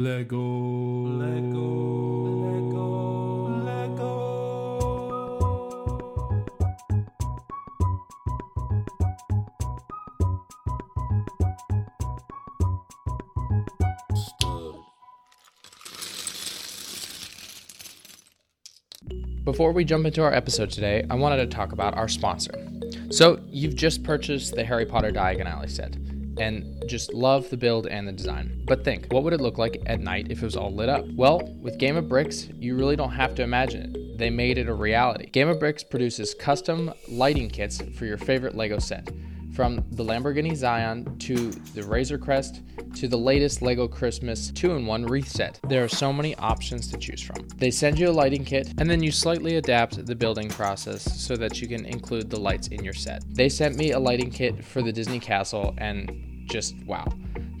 Lego. Lego. Lego. Lego. Before we jump into our episode today, I wanted to talk about our sponsor. So, you've just purchased the Harry Potter Diagon Alley set and just love the build and the design. But think, what would it look like at night if it was all lit up? Well, with Game of Bricks, you really don't have to imagine it. They made it a reality. Game of Bricks produces custom lighting kits for your favorite Lego set. From the Lamborghini Sián to the Razor Crest to the latest LEGO Christmas 2 in 1 wreath set, there are so many options to choose from. They send you a lighting kit and then you slightly adapt the building process so that you can include the lights in your set. They sent me a lighting kit for the Disney Castle and just wow.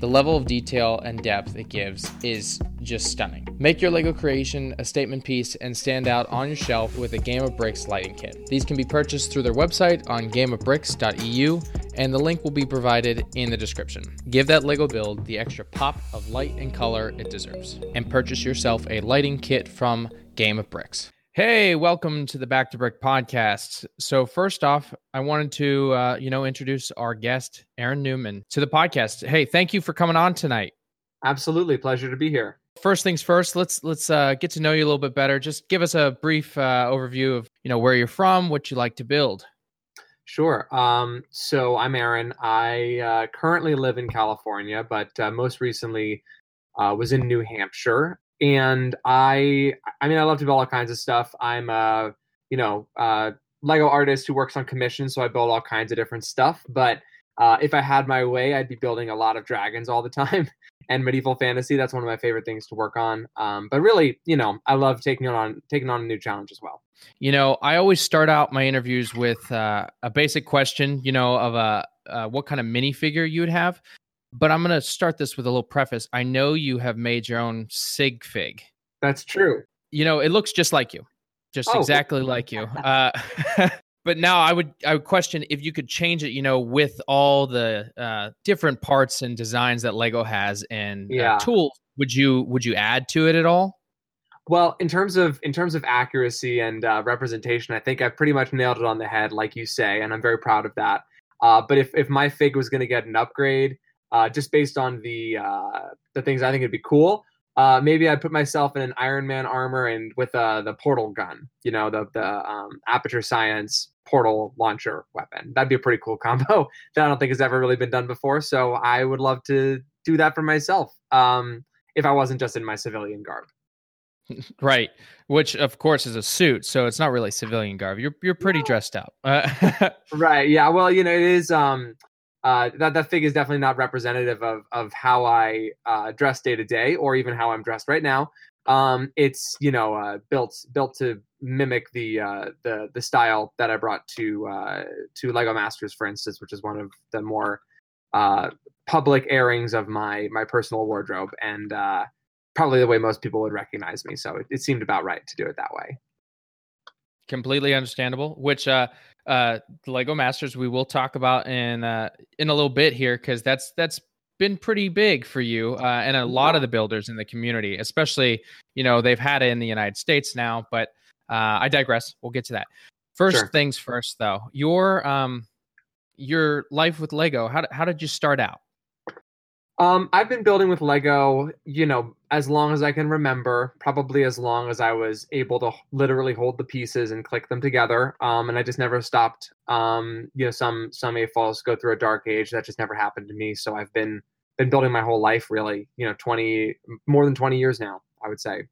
The level of detail and depth it gives is just stunning. Make your LEGO creation a statement piece and stand out on your shelf with a Game of Bricks lighting kit. These can be purchased through their website on gameofbricks.eu, and the link will be provided in the description. Give that LEGO build the extra pop of light and color it deserves, and purchase yourself a lighting kit from Game of Bricks. Hey, welcome to the Back to Brick podcast. So first off, I wanted to uh, you know introduce our guest Aaron Newman to the podcast. Hey, thank you for coming on tonight. Absolutely, pleasure to be here. First things first, let's let's uh, get to know you a little bit better. Just give us a brief uh, overview of you know where you're from, what you like to build. Sure. Um, so I'm Aaron. I uh, currently live in California, but uh, most recently uh, was in New Hampshire. And I, I mean, I love to build all kinds of stuff. I'm a, you know, uh, Lego artist who works on commission, so I build all kinds of different stuff. But uh, if I had my way, I'd be building a lot of dragons all the time and medieval fantasy. That's one of my favorite things to work on. Um, but really, you know, I love taking on taking on a new challenge as well. You know, I always start out my interviews with uh, a basic question, you know, of a uh, what kind of minifigure you would have. But I'm going to start this with a little preface. I know you have made your own sig fig. That's true. You know, it looks just like you, just Oh. exactly like you. Uh, but now I would I would question if you could change it. You know, with all the uh, different parts and designs that Lego has and uh, Yeah. tools, would you would you add to it at all? Well, in terms of in terms of accuracy and uh, representation, I think I've pretty much nailed it on the head, like you say, and I'm very proud of that. Uh, but if if my fig was going to get an upgrade, uh, just based on the uh, the things I think it'd be cool, uh, maybe I'd put myself in an Iron Man armor and with uh, the portal gun, you know, the the um, Aperture Science portal launcher weapon. That'd be a pretty cool combo that I don't think has ever really been done before. So I would love to do that for myself. Um, if I wasn't just in my civilian garb. Right, which of course is a suit, so it's not really civilian garb. You're you're pretty No. dressed up. Uh, Right. Yeah. Well, you know, it is. Um, uh, that that fig is definitely not representative of of how I uh, dress day to day, or even how I'm dressed right now. Um, it's you know uh, built built to mimic the uh, the the style that I brought to uh, to Lego Masters, for instance, which is one of the more uh, public airings of my my personal wardrobe, and uh, probably the way most people would recognize me. So it, it seemed about right to do it that way. completely understandable. Which uh, uh, the Lego Masters we will talk about in uh, in a little bit here because that's that's been pretty big for you uh, and a lot of the builders in the community, especially you know they've had it in the United States now. But uh, I digress. We'll get to that. First Sure. things first, though. Your um, your life with Lego. How how did you start out? Um, I've been building with Lego, you know, as long as I can remember, probably as long as I was able to literally hold the pieces and click them together. Um, and I just never stopped. Um, you know, some some AFOLs go through a dark age. That just never happened to me. So I've been been building my whole life, really. You know, twenty more than twenty years now. I would say.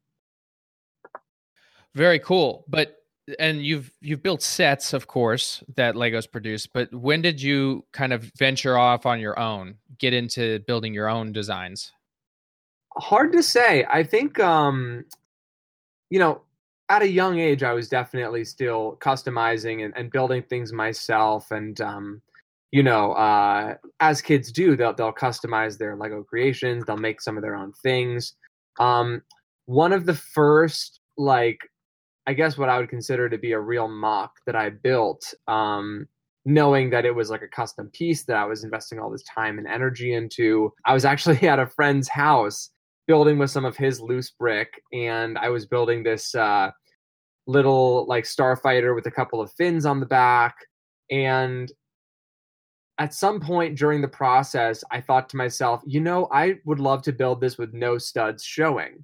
Very cool. But and you've you've built sets, of course, that Legos produce. But when did you kind of venture off on your own, get into building your own designs? hard to say i think um you know at a young age i was definitely still customizing and, and building things myself and um you know uh as kids do they'll they'll customize their lego creations they'll make some of their own things um one of the first like i guess what i would consider to be a real MOC that i built um knowing that it was like a custom piece that I was investing all this time and energy into. I was actually at a friend's house building with some of his loose brick, and I was building this uh, little like starfighter with a couple of fins on the back. And at some point during the process, I thought to myself, you know, I would love to build this with no studs showing.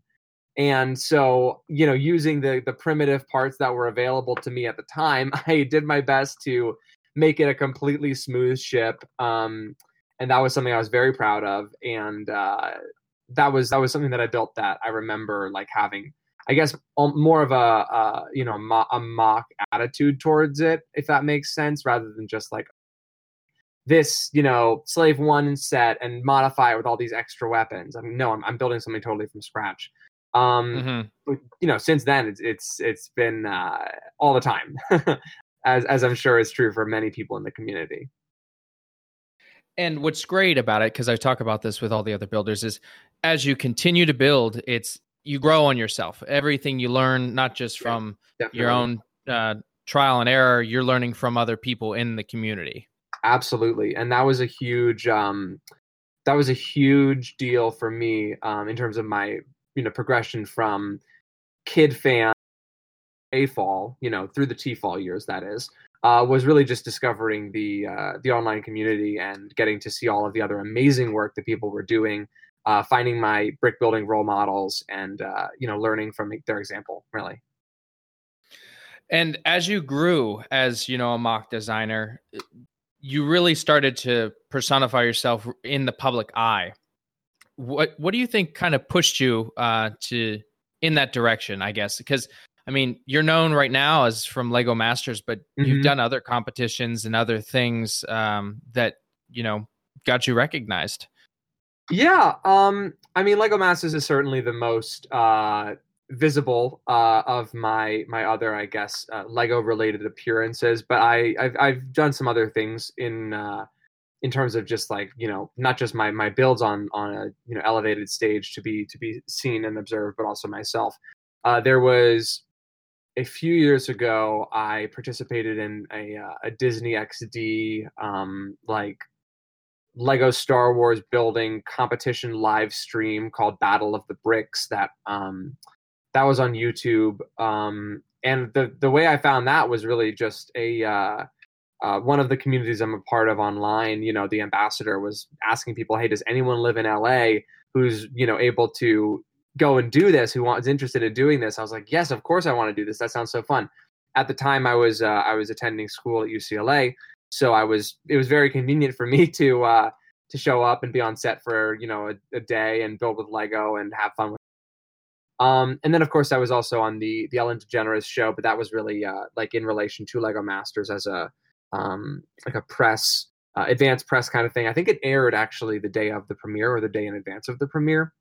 And so, you know, using the the primitive parts that were available to me at the time, I did my best to make it a completely smooth ship. Um, and that was something I was very proud of. And uh, that was that was something that I built that I remember like having, I guess, more of a uh, you know a MOC attitude towards it, if that makes sense, rather than just like this you know slave one set and modify it with all these extra weapons. I mean, no, I'm, I'm building something totally from scratch. Um, mm-hmm. you know, since then it's it's it's been uh, all the time, as as I'm sure is true for many people in the community. And what's great about it, because I talk about this with all the other builders, is as you continue to build, it's you grow on yourself. Everything you learn, not just from yeah, your own uh, trial and error, you're learning from other people in the community. Absolutely, and that was a huge um, that was a huge deal for me um, in terms of my you know progression from kid fan AFOL you know through the TFOL years that is uh, was really just discovering the uh, the online community and getting to see all of the other amazing work that people were doing, uh, finding my brick building role models, and uh, you know learning from their example. Really. And as you grew as you know a MOC designer, you really started to personify yourself in the public eye. What what do you think kind of pushed you uh, to in that direction? I guess because I mean, you're known right now as from Lego Masters, but mm-hmm. you've done other competitions and other things um, that you know got you recognized. Yeah, um, I mean, Lego Masters is certainly the most uh, visible uh, of my my other, I guess, uh, Lego related appearances. But I I've, I've done some other things in uh, in terms of just like you know not just my my builds on on a you know elevated stage to be to be seen and observed, but also myself. Uh, there was a few years ago, I participated in a, uh, a Disney XD um, like Lego Star Wars building competition live stream called Battle of the Bricks. That um, that was on YouTube, um, and the the way I found that was really just a uh, uh, one of the communities I'm a part of online. You know, the ambassador was asking people, "Hey, does anyone live in LA who's you know able to go and do this who wants interested in doing this i was like yes of course i want to do this that sounds so fun at the time i was uh, i was attending school at ucla so i was it was very convenient for me to uh to show up and be on set for you know a, a day and build with lego and have fun with um and then of course i was also on the the ellen degeneres show but that was really uh like in relation to lego masters as a um like a press uh, advanced press kind of thing i think it aired actually the day of the premiere or the day in advance of the premiere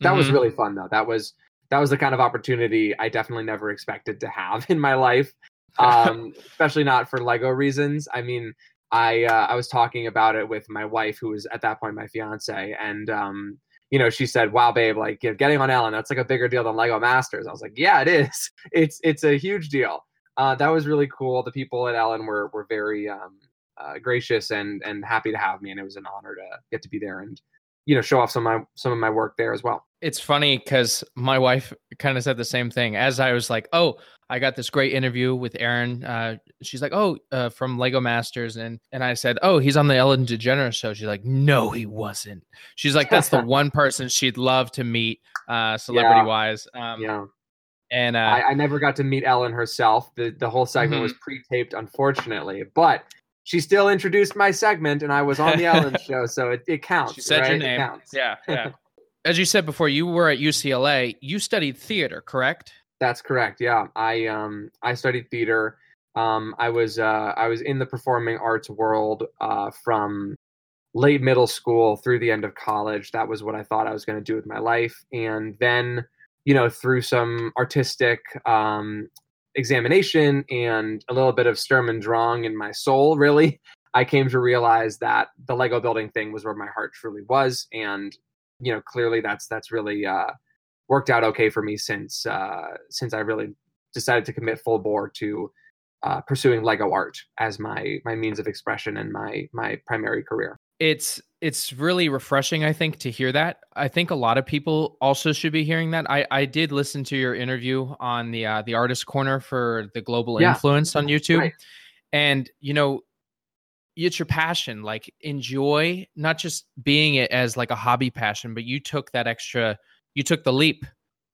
that mm-hmm. was really fun though. That was that was the kind of opportunity I definitely never expected to have in my life. Um, especially not for Lego reasons. I mean, I uh, I was talking about it with my wife, who was at that point my fiance, and um, you know, she said, "Wow, babe, like you know, getting on Ellen, that's like a bigger deal than Lego Masters." I was like, "Yeah, it is. It's it's a huge deal." Uh, that was really cool. The people at Ellen were were very um, uh, gracious and and happy to have me, and it was an honor to get to be there and you know show off some of my some of my work there as well. It's funny because my wife kind of said the same thing. As i was like oh i got this great interview with aaron uh, she's like oh uh, from lego masters and and i said oh he's on the ellen degeneres show. She's like no he wasn't. She's like that's the one person she'd love to meet uh, celebrity wise um, yeah and uh, I, I, never got to meet ellen herself the, the whole segment mm-hmm. was pre-taped unfortunately but she still introduced my segment and I was on the Ellen show, so it, it counts. She said right? your name. Yeah, yeah. As you said before, you were at UCLA. You studied theater, correct? That's correct. Yeah, I um I studied theater. Um, I was uh, I was in the performing arts world uh, from late middle school through the end of college. That was what I thought I was going to do with my life, and then you know through some artistic um, examination and a little bit of Sturm and Drang in my soul, really, I came to realize that the Lego building thing was where my heart truly was, and you know, clearly that's that's really uh, worked out okay for me since uh, since I really decided to commit full bore to uh, pursuing Lego art as my my means of expression and my my primary career. It's it's really refreshing i think to hear that. I think a lot of people also should be hearing that. I i did listen to your interview on the uh, the artist corner for the global Yeah. influence on youtube. Right. and you know it's your passion like enjoy not just being it as like a hobby passion but you took that extra you took the leap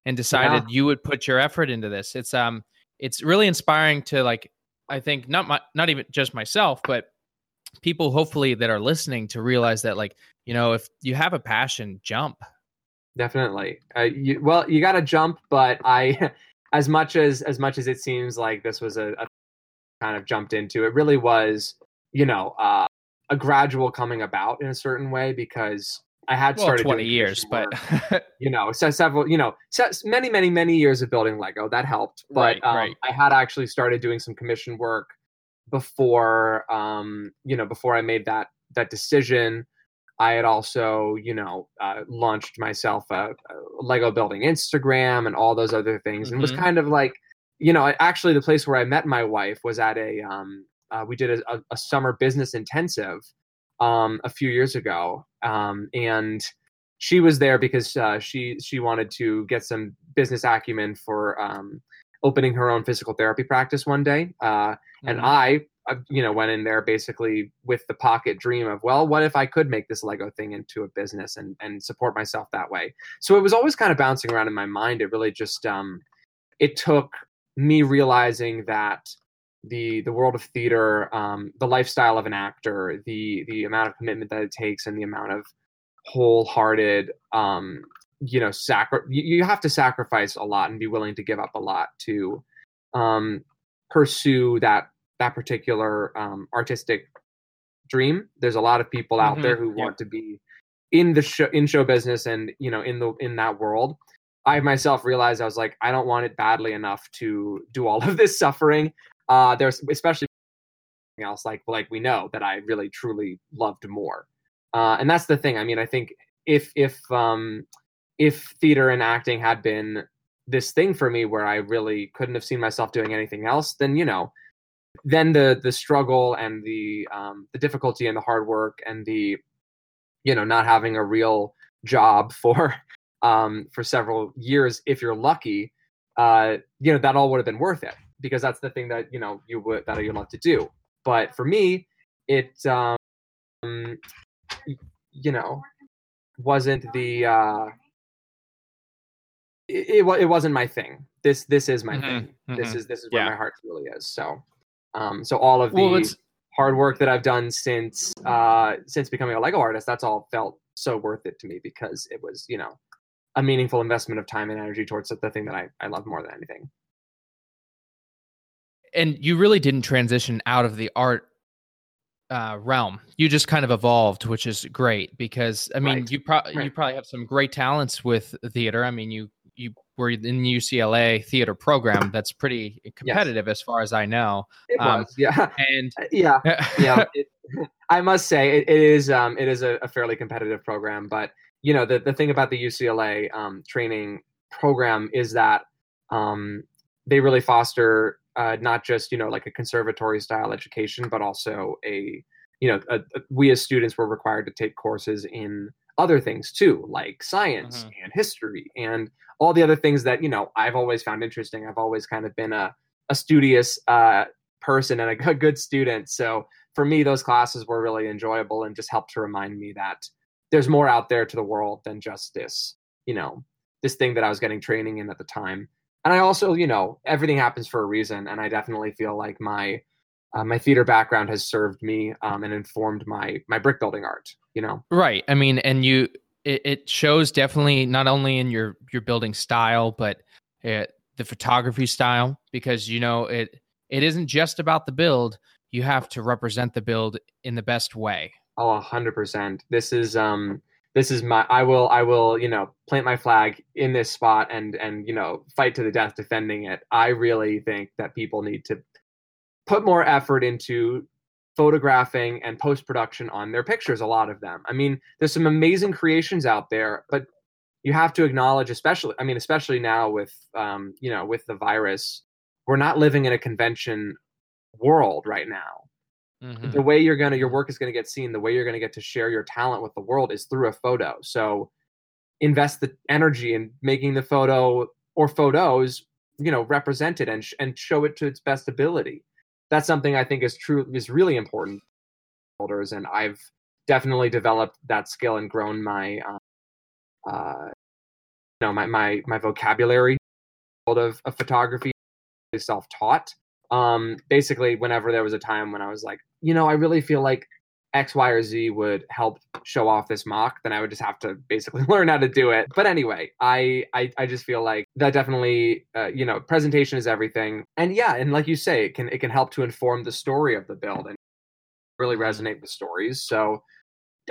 and decided you would put your effort into this. It's um it's really inspiring to like i think not my not even just myself but people hopefully that are listening to realize that like you know if you have a passion jump Definitely. Uh, you, well, you got to jump, but I, as much as as much as it seems like this was a, a kind of jumped into, it really was, you know, uh, a gradual coming about in a certain way because I had well started 20 doing years but you know, so several, you know, se- many, many, many years of building Lego that helped, but Right, um, right. I had actually started doing some commission work before, um, you know, before I made that that decision. I had also, you know, uh, launched myself a, a Lego building Instagram and all those other things, and was Mhm. kind of like, you know, actually the place where I met my wife was at a, um, uh, we did a, a, a summer business intensive um, a few years ago, um, and she was there because uh, she she wanted to get some business acumen for um, opening her own physical therapy practice one day, uh, and Mhm. I, I, you know, went in there basically with the pocket dream of, well, what if I could make this Lego thing into a business and and support myself that way? So it was always kind of bouncing around in my mind. It really just, um, it took me realizing that the the world of theater, um, the lifestyle of an actor, the the amount of commitment that it takes, and the amount of wholehearted, um, you know, sacri- you, you have to sacrifice a lot and be willing to give up a lot to um, pursue that that particular um, artistic dream. There's a lot of people out Mhm, there who yep. want to be in the show in show business and you know in the in that world. I myself realized I was like I don't want it badly enough to do all of this suffering. Uh, there's especially else like like we know that I really truly loved more. Uh, and that's the thing. I mean, I think if if um, if theater and acting had been this thing for me where I really couldn't have seen myself doing anything else, then you know, then the the struggle and the um, the difficulty and the hard work and the you know not having a real job for um, for several years, if you're lucky, uh, you know that all would have been worth it because that's the thing that you know you would that you love to do. But for me, it um, you know wasn't the uh, it, it, it wasn't my thing. This this is my Mhm, thing. This mhm. is this is where Yeah. my heart really is. So um so all of the well hard work that I've done since uh since becoming a Lego artist, that's all felt so worth it to me because it was, you know, a meaningful investment of time and energy towards the thing that I, I love more than anything. and you really didn't transition out of the art uh, realm. You just kind of evolved, which is great because I mean, Right, you probably you probably have some great talents with theater. I mean, you you were in the UCLA theater program that's pretty competitive as far as I know. It Um, was, yeah. And Yeah. yeah it, i must say it, it is um it is a, a fairly competitive program but you know the, the thing about the ucla um, training program is that um they really foster uh, not just you know like a conservatory style education but also a you know a, a- we as students were required to take courses in other things too like science Mhm. and history and all the other things that you know i've always found interesting i've always kind of been a, a studious uh, person and a good, good student so for me, those classes were really enjoyable and just helped to remind me that there's more out there to the world than just this, you know, this thing that I was getting training in at the time. And I also, you know, everything happens for a reason, and I definitely feel like my uh, my theater background has served me um, and informed my my brick building art. You know, Right. I mean, and you it, it shows definitely not only in your your building style, but uh, the photography style because you know it it isn't just about the build. You have to represent the build in the best way. oh, a hundred percent. This is um this is my I will I will you know plant my flag in this spot and and you know fight to the death defending it. I really think that people need to put more effort into photographing and post production on their pictures. A lot of them. I mean, there's some amazing creations out there, but you have to acknowledge, especially I mean, especially now with um you know with the virus, we're not living in a convention world right now. Mhm. the way you're gonna your work is gonna get seen, the way you're gonna get to share your talent with the world is through a photo. So invest the energy in making the photo or photos, you know, represented and sh- and show it to its best ability. That's something I think is true is really important to builders, and I've definitely developed that skill and grown my um, uh, you know my my my vocabulary of, of photography self-taught. Um basically whenever there was a time when i was like you know i really feel like x y or z would help show off this MOC then i would just have to basically learn how to do it. But anyway i i, I just feel like that definitely uh, you know presentation is everything. And yeah and like you say it can it can help to inform the story of the build and really resonate with stories. So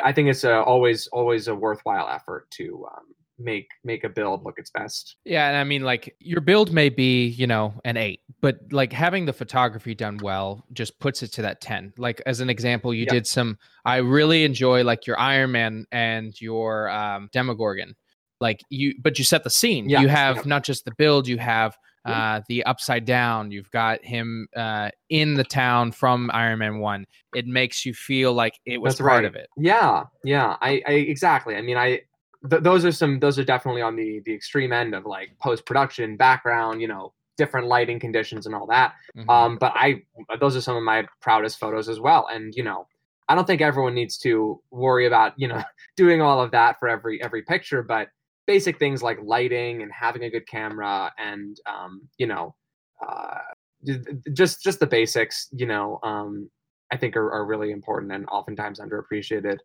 i think it's a, always always a worthwhile effort to um, make make a build look its best Yeah, and I mean, like your build may be, you know, an eight, but like having the photography done well just puts it to that ten. Like as an example, you Yep. did some. I really enjoy like your Iron Man and your um, Demogorgon. Like you, but you set the scene. Yeah, you have yep. not just the build, you have uh, the upside down. You've got him uh, in the town from Iron Man one. It makes you feel like it was That's part right. of it. Yeah, yeah. I, I exactly. I mean, I th- those are some those are definitely on the the extreme end of like post production, background, you know, different lighting conditions and all that. Mhm. Um, but I those are some of my proudest photos as well. And you know, I don't think everyone needs to worry about you know doing all of that for every every picture, but basic things like lighting and having a good camera and um, you know, uh, just just the basics, you know, um, I think are, are really important and oftentimes underappreciated.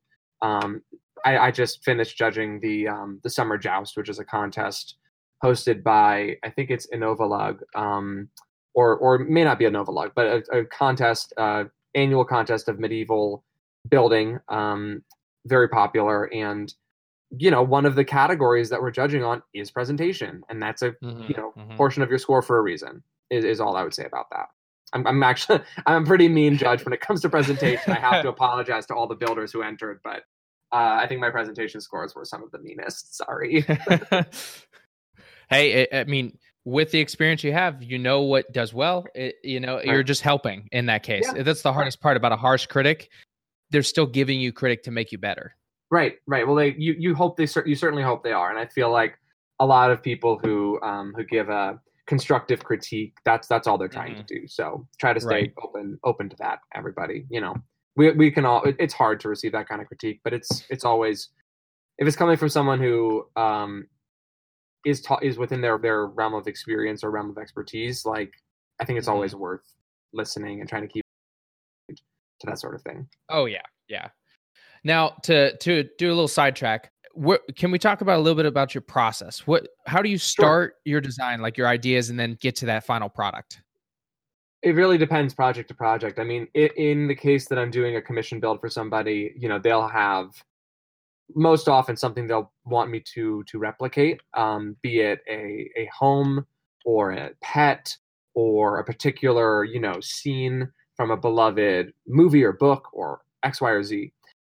Um, I, I just finished judging the um, the Summer Joust, which is a contest hosted by I think it's Innovalug, um, or or may not be Innovalug, but a, a contest, uh, annual contest of medieval building, um, very popular. And you know, one of the categories that we're judging on is presentation, and that's a Mhm, you know mhm. portion of your score for a reason. Is, is all I would say about that. I'm, I'm actually I'm a pretty mean judge when it comes to presentation. I have to apologize to all the builders who entered, but uh, I think my presentation scores were some of the meanest. Sorry. hey, I I mean, with the experience you have, you know what does well. It, you know, you're just helping in that case. Yeah, That's the hardest part about a harsh critic. They're still giving you critic to make you better. Right, right. Well, they you you hope they you certainly hope they are, and I feel like a lot of people who um who give a constructive critique that's that's all they're trying to do. So try to stay Right. open open to that. Everybody, you know, we we can all. It's hard to receive that kind of critique, but it's it's always if it's coming from someone who um is ta- is within their their realm of experience or realm of expertise. Like I think it's Mhm. always worth listening and trying to keep to that sort of thing. Oh yeah, yeah. Now to to do a little sidetrack, what can we talk about a little bit about your process? What how do you start your design, like your ideas, and then get to that final product? It really depends project to project. I mean, i in the case that I'm doing a commission build for somebody, you know, they'll have most often something they'll want me to to replicate, um, be it a a home or a pet or a particular you know scene from a beloved movie or book or X, Y, or Z.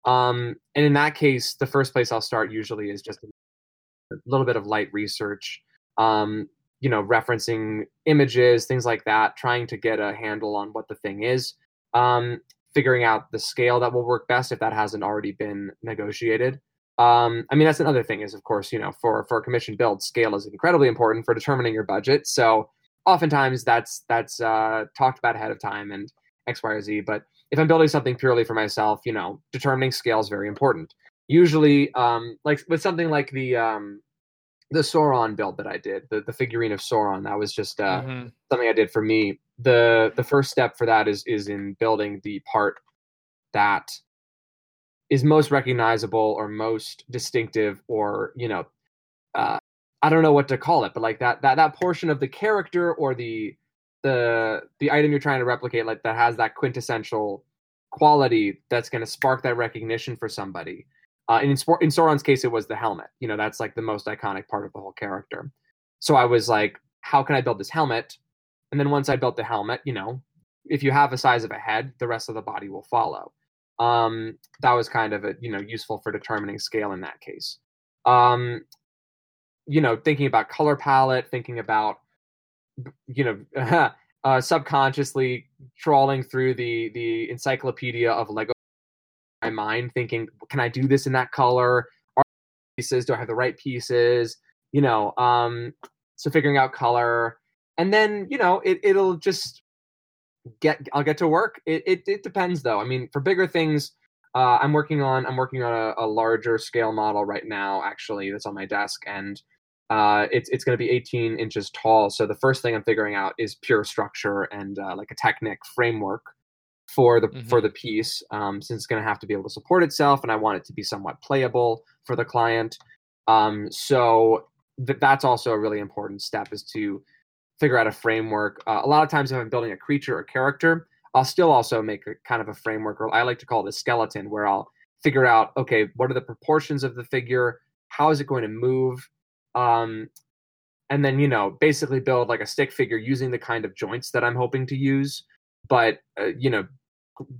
Um, and in that case, the first place I'll start usually is just a little bit of light research. Um, you know, referencing images, things like that, trying to get a handle on what the thing is, um, figuring out the scale that will work best if that hasn't already been negotiated. Um, I mean, that's another thing is, of course, you know, for for a commission build, scale is incredibly important for determining your budget. So oftentimes that's that's uh, talked about ahead of time and X, Y, or Z. But if I'm building something purely for myself, you know, determining scale is very important. Usually, um, like with something like the um, the Sauron build that I did, the, the figurine of Sauron, that was just uh, Mhm. something I did for me. The the first step for that is is in building the part that is most recognizable or most distinctive or you know uh, I don't know what to call it, but like that that that portion of the character or the the the item you're trying to replicate like that has that quintessential quality that's going to spark that recognition for somebody. Uh, and in, in Sauron's case, it was the helmet. You know, that's like the most iconic part of the whole character. So I was like, how can I build this helmet? And then once I built the helmet, you know, if you have a size of a head, the rest of the body will follow. Um, that was kind of a you know useful for determining scale in that case. Um, you know, thinking about color palette, thinking about you know uh, subconsciously trawling through the the encyclopedia of Lego my mind, thinking, can I do this in that color? Are pieces? Do I have the right pieces? You know, um, so figuring out color, and then you know it it'll just get I'll get to work. It it, it depends though. I mean, for bigger things, uh, I'm working on I'm working on a, a larger scale model right now. Actually, that's on my desk, and uh, it's it's going to be 18 inches tall. So the first thing I'm figuring out is pure structure and uh, like a Technic framework for the Mhm. for the piece, um, since it's going to have to be able to support itself, and I want it to be somewhat playable for the client. Um, so th- that's also a really important step is to figure out a framework. Uh, a lot of times, if I'm building a creature or character, I'll still also make a kind of a framework, or I like to call it a skeleton, where I'll figure out, okay, what are the proportions of the figure? How is it going to move? Um, and then, you know, basically build like a stick figure using the kind of joints that I'm hoping to use. But, uh, you know,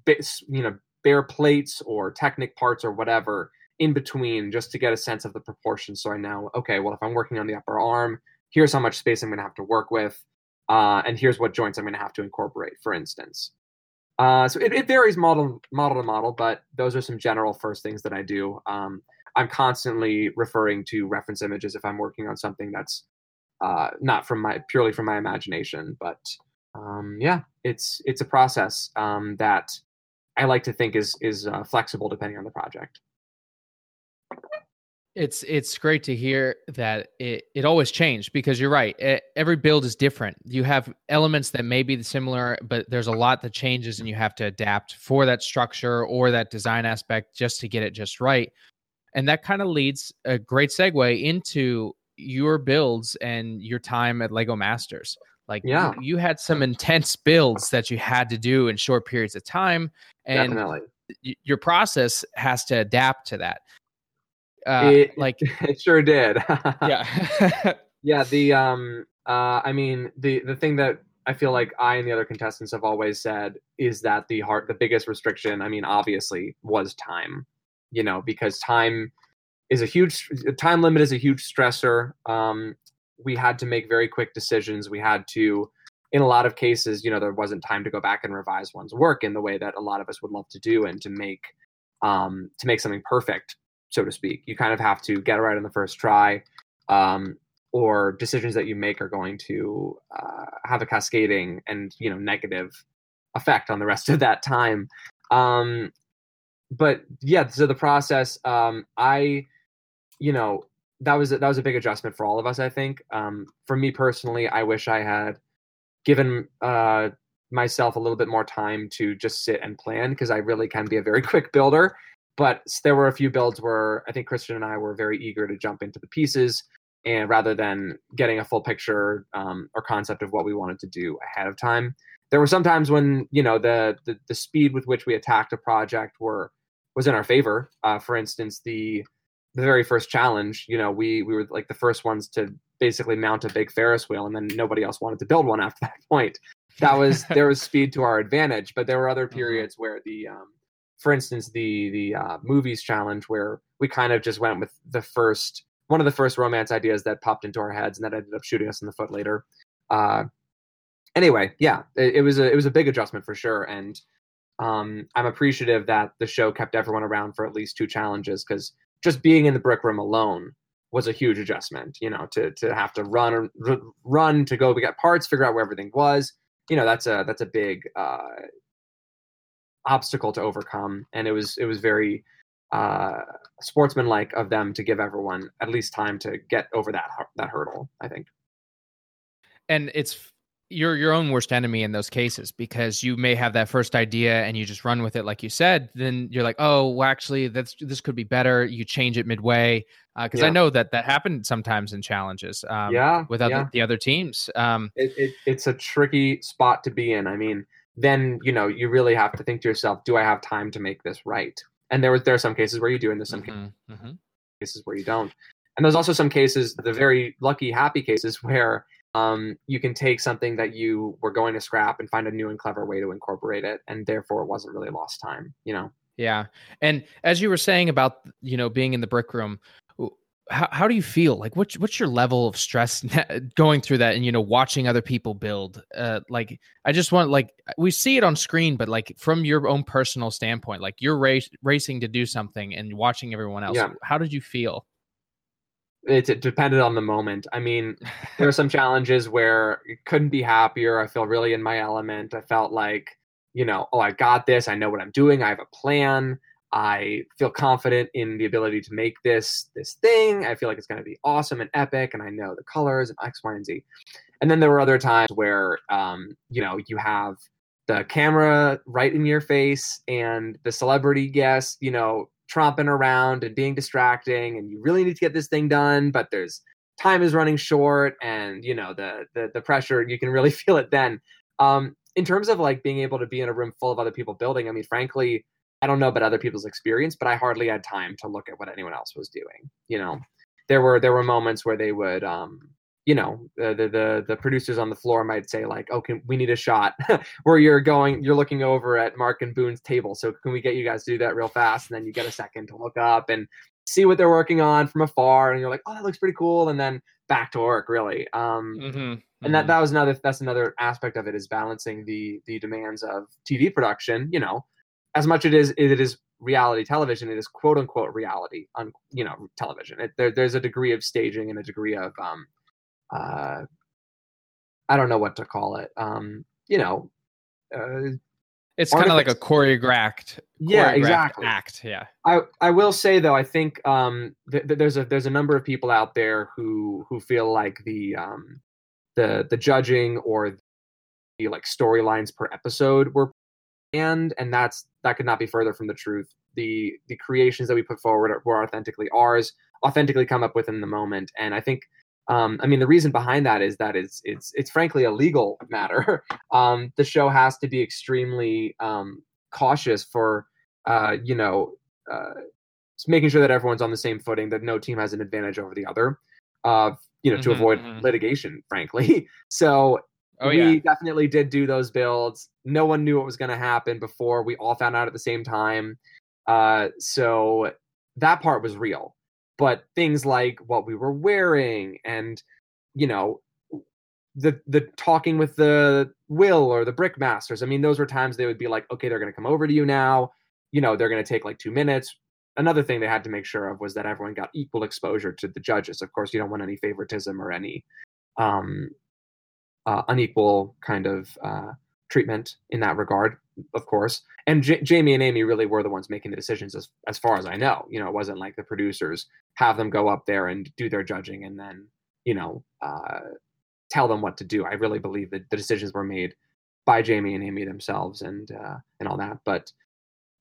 bits, you know, bare plates or Technic parts or whatever in between just to get a sense of the proportions. So I know, okay, well, if I'm working on the upper arm, here's how much space I'm going to have to work with. Uh, and here's what joints I'm going to have to incorporate, for instance. Uh, so it, it varies model model to model, but those are some general first things that I do. Um, I'm constantly referring to reference images if I'm working on something that's uh, not from my purely from my imagination. But um, yeah, it's it's a process um, that I like to think is is uh, flexible depending on the project. It's it's great to hear that it, it always changed because you're right. e- Every build is different. You have elements that may be similar, but there's a lot that changes, and you have to adapt for that structure or that design aspect just to get it just right. And that kind of leads a great segue into your builds and your time at Lego Masters. Like you- Yeah. you, had some intense builds that you had to do in short periods of time, and Definitely, y- your process has to adapt to that. Uh, It- like it sure did. yeah Yeah, the um uh I mean the the thing that I feel like I and the other contestants have always said is that the heart the biggest restriction, I mean obviously was time. You know, because time is a huge time limit is a huge stressor. Um we had to make very quick decisions. We had to in a lot of cases, you know, there wasn't time to go back and revise one's work in the way that a lot of us would love to do and to make um to make something perfect, so to speak. You kind of have to get it right on the first try. Um or decisions that you make are going to uh, have a cascading and you know negative effect on the rest of that time um but yeah so the process um i you know that was a, that was a big adjustment for all of us i think. Um for me personally i wish i had given uh myself a little bit more time to just sit and plan because i really can be a very quick builder. But there were a few builds where i think christian and i were very eager to jump into the pieces and rather than getting a full picture um, or concept of what we wanted to do ahead of time. There were some times when you know the, the the speed with which we attacked a project were was in our favor. Uh, for instance the the very first challenge you know we we were like the first ones to basically mount a big ferris wheel and then nobody else wanted to build one after that point. That was there was speed to our advantage but there were other Mhm. periods where the um, for instance the the uh, movies challenge where we kind of just went with the first one of the first romance ideas that popped into our heads and that ended up shooting us in the foot later. Uh, anyway yeah it, it was a it was a big adjustment for sure and um, i'm appreciative that the show kept everyone around for at least two challenges because just being in the brick room alone was a huge adjustment you know to to have to run r- run to go get parts figure out where everything was. You know that's a that's a big uh, obstacle to overcome and it was it was very uh, sportsmanlike of them to give everyone at least time to get over that that hurdle i think. And it's you're your own worst enemy in those cases because you may have that first idea and you just run with it like you said then you're like oh well actually that's this could be better you change it midway because i Yeah. know that that happened sometimes in challenges um, yeah with other yeah. the other teams um, it, it, it's a tricky spot to be in. I mean, then you know you really have to think to yourself, do I have time to make this right? And there was there are some cases where you do, and there's some mhm, mhm. cases where you don't. And there's also some cases, the very lucky, happy cases, where um, you can take something that you were going to scrap and find a new and clever way to incorporate it, and therefore it wasn't really lost time. You know, Yeah. And as you were saying about, you know, being in the brick room, how, how do you feel like what's what's your level of stress going through that and you know watching other people build uh like i just want like we see it on screen but like from your own personal standpoint like you're race, racing to do something and watching everyone else Yeah. how did you feel it, it depended on the moment. I mean, there are some challenges where you couldn't be happier. I feel really in my element. I felt like, you know, oh, I got this. I know what I'm doing. I have a plan. I feel confident in the ability to make this this thing. I feel like it's going to be awesome and epic, and I know the colors and X, Y, and Z. And then there were other times where, um, you know, you have the camera right in your face and the celebrity guest, you know, tromping around and being distracting, and you really need to get this thing done, but there's time is running short, and you know the the, the pressure. You can really feel it then. Um, in terms of like being able to be in a room full of other people building, I mean, frankly, I don't know about other people's experience, but I hardly had time to look at what anyone else was doing. You know, there were there were moments where they would, um, you know, the, the the producers on the floor might say like, "Oh, can we need a shot?" where you're going, you're looking over at Mark and Boone's table. So can we get you guys to do that real fast? And then you get a second to look up and see what they're working on from afar, and you're like, "Oh, that looks pretty cool," and then back to work. Really. Um, mm-hmm. and that that was another that's another aspect of it is balancing the the demands of TV production. You know, as much it is it is reality television, it is quote unquote reality on you know television. It, there, there's a degree of staging and a degree of um, uh, I don't know what to call it. Um, you know, uh, it's kind of like a artifice. choreographed yeah, choreographed exactly. act yeah I, I will say though I think um, th- th- there's a there's a number of people out there who who feel like the um, the the judging or the like storylines per episode were and and that's that could not be further from the truth. The the creations that we put forward were authentically ours, authentically come up with in the moment, and I think. Um, I mean, the reason behind that is that it's it's it's frankly a legal matter. um, the show has to be extremely um, cautious for uh, you know uh, making sure that everyone's on the same footing, that no team has an advantage over the other, uh, you know, to Mhm, avoid mhm. litigation, frankly. So oh we yeah definitely did do those builds. No one knew what was going to happen before. We all found out at the same time. Uh, so that part was real. But things like what we were wearing and, you know, the the talking with the will or the brick masters. I mean, those were times they would be like, okay, they're going to come over to you now. You know, they're going to take like two minutes. Another thing they had to make sure of was that everyone got equal exposure to the judges. Of course, you don't want any favoritism or any um, uh, unequal kind of uh, treatment in that regard, of course. And J- Jamie and Amy really were the ones making the decisions, as as far as I know. You know, it wasn't like the producers have them go up there and do their judging and then you know uh, tell them what to do. I really believe that the decisions were made by Jamie and Amy themselves and uh, and all that. But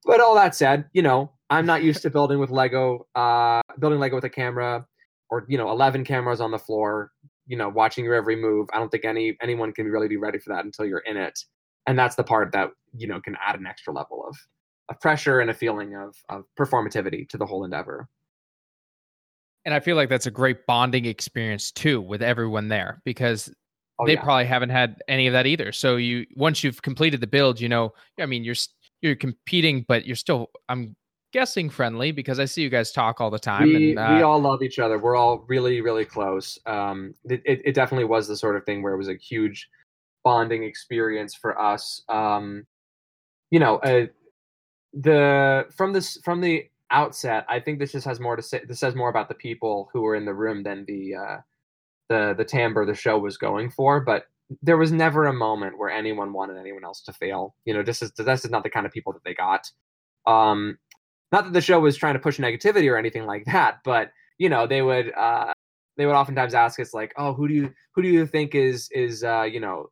but all that said, you know, I'm not used to building with Lego, uh, building Lego with a camera or you know 11 cameras on the floor you know watching your every move i don't think any anyone can really be ready for that until you're in it and that's the part that you know can add an extra level of of pressure and a feeling of of performativity to the whole endeavor. And i feel like that's a great bonding experience too with everyone there because oh, they yeah. probably haven't had any of that either. So you once you've completed the build you know i mean you're you're competing but you're still i'm guessing friendly because i see you guys talk all the time we, and uh, we all love each other. We're all really really close. Um it, it, it definitely was the sort of thing where it was a huge bonding experience for us um you know uh, the from this from the outset i think this just has more to say this says more about the people who were in the room than the uh the the timbre the show was going for but there was never a moment where anyone wanted anyone else to fail. You know this is this is not the kind of people that they got. Um not that the show was trying to push negativity or anything like that but you know they would uh they would oftentimes ask us like oh who do you who do you think is is uh you know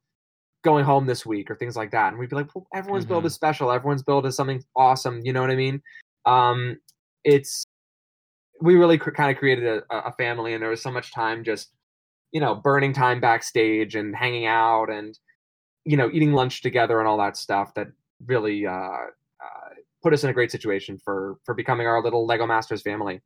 going home this week or things like that and we'd be like well, everyone's build Mhm. is special. Everyone's build is something awesome. You know what i mean? Um it's we really cr- kind of created a, a family and there was so much time just you know burning time backstage and hanging out and you know eating lunch together and all that stuff that really uh, uh put us in a great situation for for becoming our little lego masters family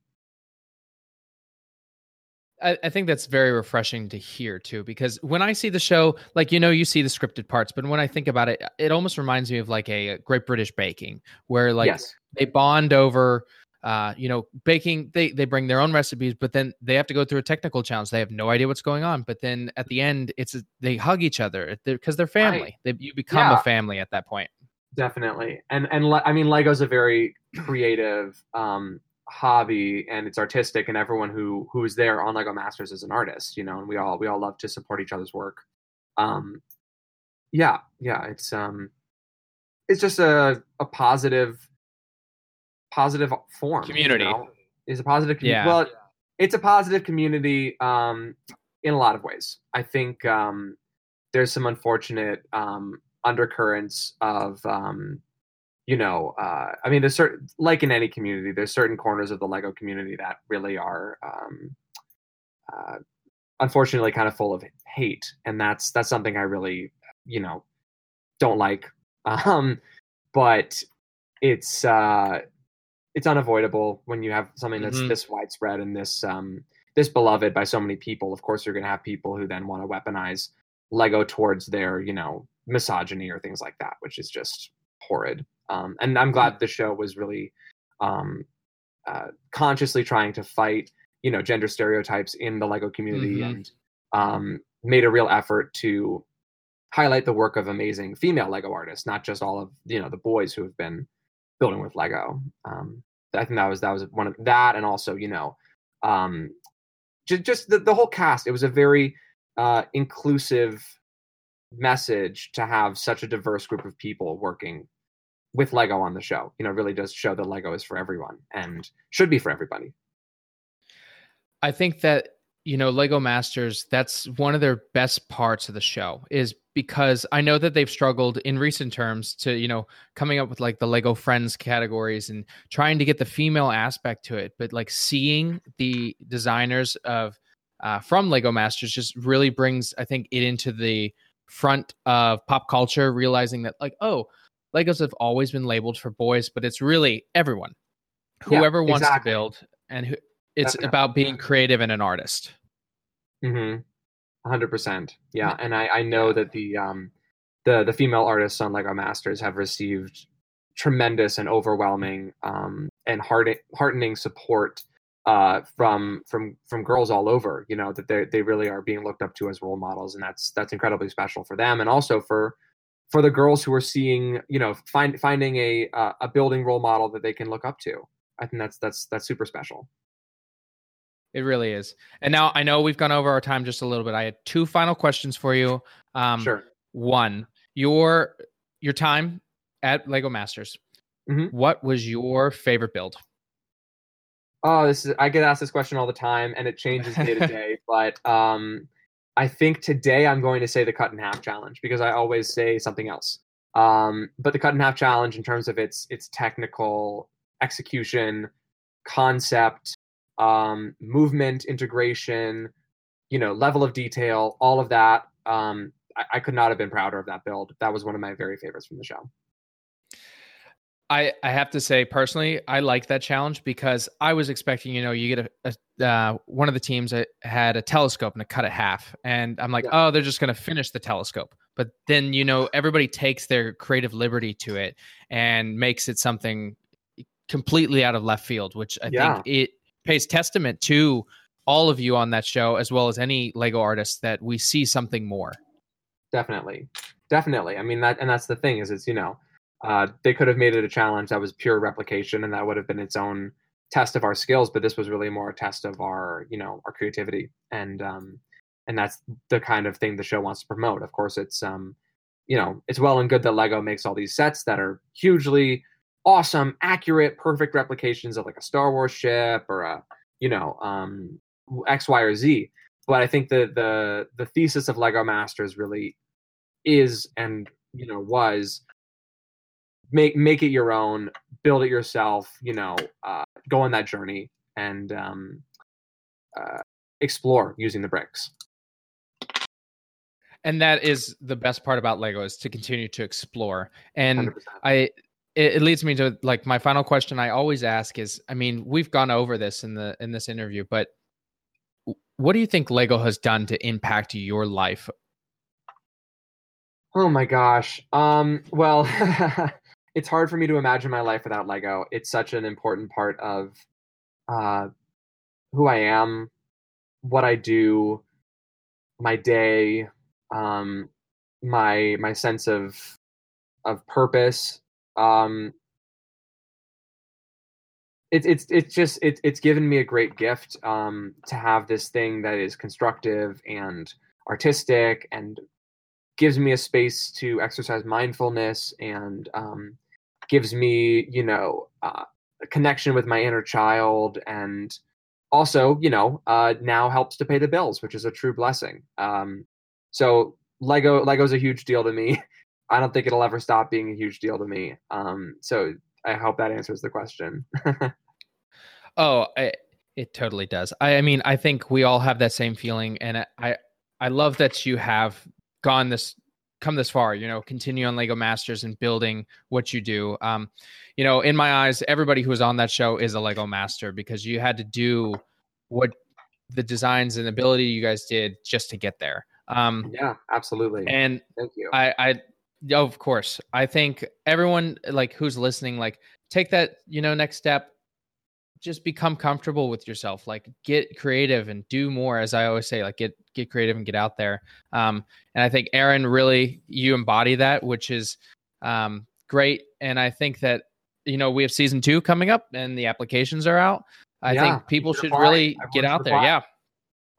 I, I think that's very refreshing to hear too, because when I see the show, like you know, you see the scripted parts, but when I think about it, it almost reminds me of like a, Great British Baking, where like yes they bond over uh, you know, baking. They they bring their own recipes, but then they have to go through a technical challenge. They have no idea what's going on. But then at the end, it's a, they hug each other because they're, they're family. They, you become Yeah. a family at that point. definitely and and le- i mean lego's a very creative um hobby and it's artistic and everyone who who's there on lego masters is an artist you know and we all we all love to support each other's work um yeah yeah it's um it's just a a positive positive form you Community. know? is a positive community Yeah. well it's a positive community um in a lot of ways i think um there's some unfortunate um undercurrents of um you know uh i mean there's certain like in any community there's certain corners of the lego community that really are um uh unfortunately kind of full of hate and that's that's something i really you know don't like. Um but it's uh it's unavoidable when you have something that's Mhm. this widespread and this um this beloved by so many people. Of course you're going to have people who then want to weaponize lego towards their you know misogyny or things like that which is just horrid um and i'm glad the show was really um uh, consciously trying to fight you know gender stereotypes in the lego community Mhm. and um made a real effort to highlight the work of amazing female lego artists not just all of you know the boys who have been building with lego. Um i think that was that was one of that and also you know um just, just the, the whole cast. It was a very uh inclusive message to have such a diverse group of people working with lego on the show. You know really does show that lego is for everyone and should be for everybody. I think that you know Lego Masters that's one of their best parts of the show is because I know that they've struggled in recent terms to you know coming up with like the Lego Friends categories and trying to get the female aspect to it. But like seeing the designers of uh, from Lego Masters just really brings I think it into the front of pop culture realizing that like oh Legos have always been labeled for boys but it's really everyone Yeah, whoever wants exactly. to build and who it's Definitely. about being creative and an artist. Mm-hmm. hundred percent. Yeah, and I I know that the um the the female artists on Lego Masters have received tremendous and overwhelming um and heart heartening support uh from from from girls all over. You know that they they really are being looked up to as role models, and that's that's incredibly special for them, and also for for the girls who are seeing you know find finding a uh, a building role model that they can look up to. I think that's that's that's super special. It really is. And now I know we've gone over our time just a little bit. I had two final questions for you. Um, sure. One, your your time at Lego Masters. Mhm. What was your favorite build? Oh, this is I get asked this question all the time and it changes day to day, but um I think today I'm going to say the cut in half challenge because I always say something else. Um but the cut in half challenge in terms of its its technical execution, concept, um movement integration, you know, level of detail, all of that um I, I could not have been prouder of that build. That was one of my very favorites from the show. I, I have to say personally, I like that challenge because I was expecting, you know, you get a, a uh, one of the teams that had a telescope and it cut it half, and I'm like, Yeah. oh, they're just going to finish the telescope. But then, you know, everybody takes their creative liberty to it and makes it something completely out of left field, which I Yeah. think it pays testament to all of you on that show, as well as any Lego artist that we see something more. definitely definitely i mean that and that's the thing is it's you know uh, they could have made it a challenge that was pure replication and that would have been its own test of our skills but this was really more a test of our you know our creativity. And um and that's the kind of thing the show wants to promote. Of course it's um you know it's well and good that lego makes all these sets that are hugely awesome accurate perfect replications of like a star wars ship or a you know um x y or z. But i think the the the thesis of lego masters really is and you know was make make it your own build it yourself you know uh, go on that journey and um, uh, explore using the bricks And that is the best part about Lego is to continue to explore. And 100%. I it, it leads me to like my final question I always ask is I mean, we've gone over this in the in this interview, but what do you think Lego has done to impact your life? oh my gosh um well it's hard for me to imagine my life without Lego. It's such an important part of uh, who I am, what I do, my day, um, my my sense of of purpose. Um, it's it's it's just it's it's given me a great gift um, to have this thing that is constructive and artistic and gives me a space to exercise mindfulness and um, gives me you know uh, a connection with my inner child and also you know uh, now helps to pay the bills which is a true blessing. Um, so lego lego's a huge deal to me. I don't think it'll ever stop being a huge deal to me. Um, so i hope that answers the question. Oh, I, it totally does. I, I mean, I think we all have that same feeling, and I, I, I love that you have gone this, come this far. You know, continue on Lego Masters and building what you do. Um, you know, in my eyes, everybody who was on that show is a Lego master because you had to do what the designs and ability you guys did just to get there. Um, yeah absolutely and thank you I, I, of course, I think everyone like who's listening, like take that, you know, next step. Just become comfortable with yourself. Like get creative and do more. As I always say, like get get creative and get out there. Um, and I think Aaron really you embody that, which is um, great. And I think that you know we have season two coming up, and the applications are out. I Yeah, think people should apply. really Everyone get out there. apply. Yeah,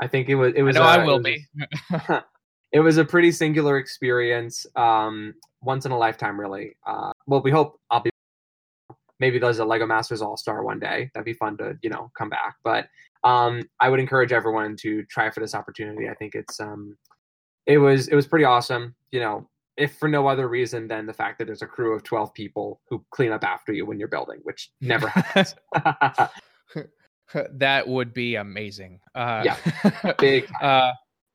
i think it was it I was know uh, I it will was- be. it was a pretty singular experience um once in a lifetime really uh well we hope i'll be maybe there's a lego masters all-star one day. That'd be fun to you know come back. But um i would encourage everyone to try for this opportunity. I think it's um it was it was pretty awesome. You know if for no other reason than the fact that there's a crew of 12 people who clean up after you when you're building which never happens. That would be amazing. Uh, big uh,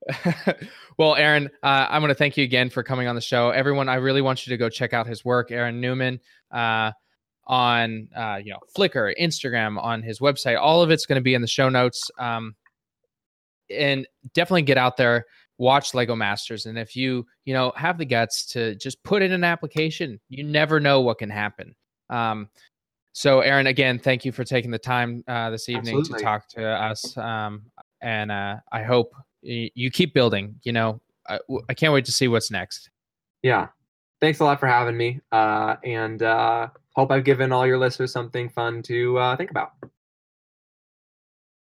well, Aaron, uh, I'm going to thank you again for coming on the show. Everyone, I really want you to go check out his work, Aaron Newman, uh, on uh, you know Flickr, Instagram, on his website. All of it's going to be in the show notes. Um, and definitely get out there, watch Lego Masters, and if you you know have the guts to just put in an application, you never know what can happen. Um, so, Aaron, again, thank you for taking the time uh, this evening Absolutely. to talk to us. Um, and uh, I hope y- you keep building. You know, I, w- I can't wait to see what's next. yeah thanks a lot for having me uh and uh hope i've given all your listeners something fun to uh think about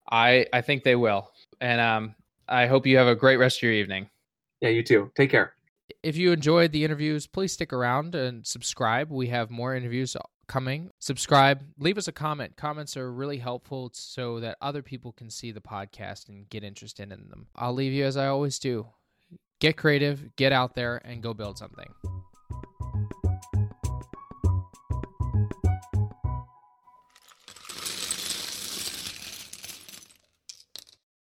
I I think they will, and um, I hope you have a great rest of your evening. yeah you too take care If you enjoyed the interviews, please stick around and subscribe. We have more interviews coming. Subscribe, leave us a comment. Comments are really helpful so that other people can see the podcast and get interested in them. I'll leave you as I always do. Get creative, get out there, and go build something.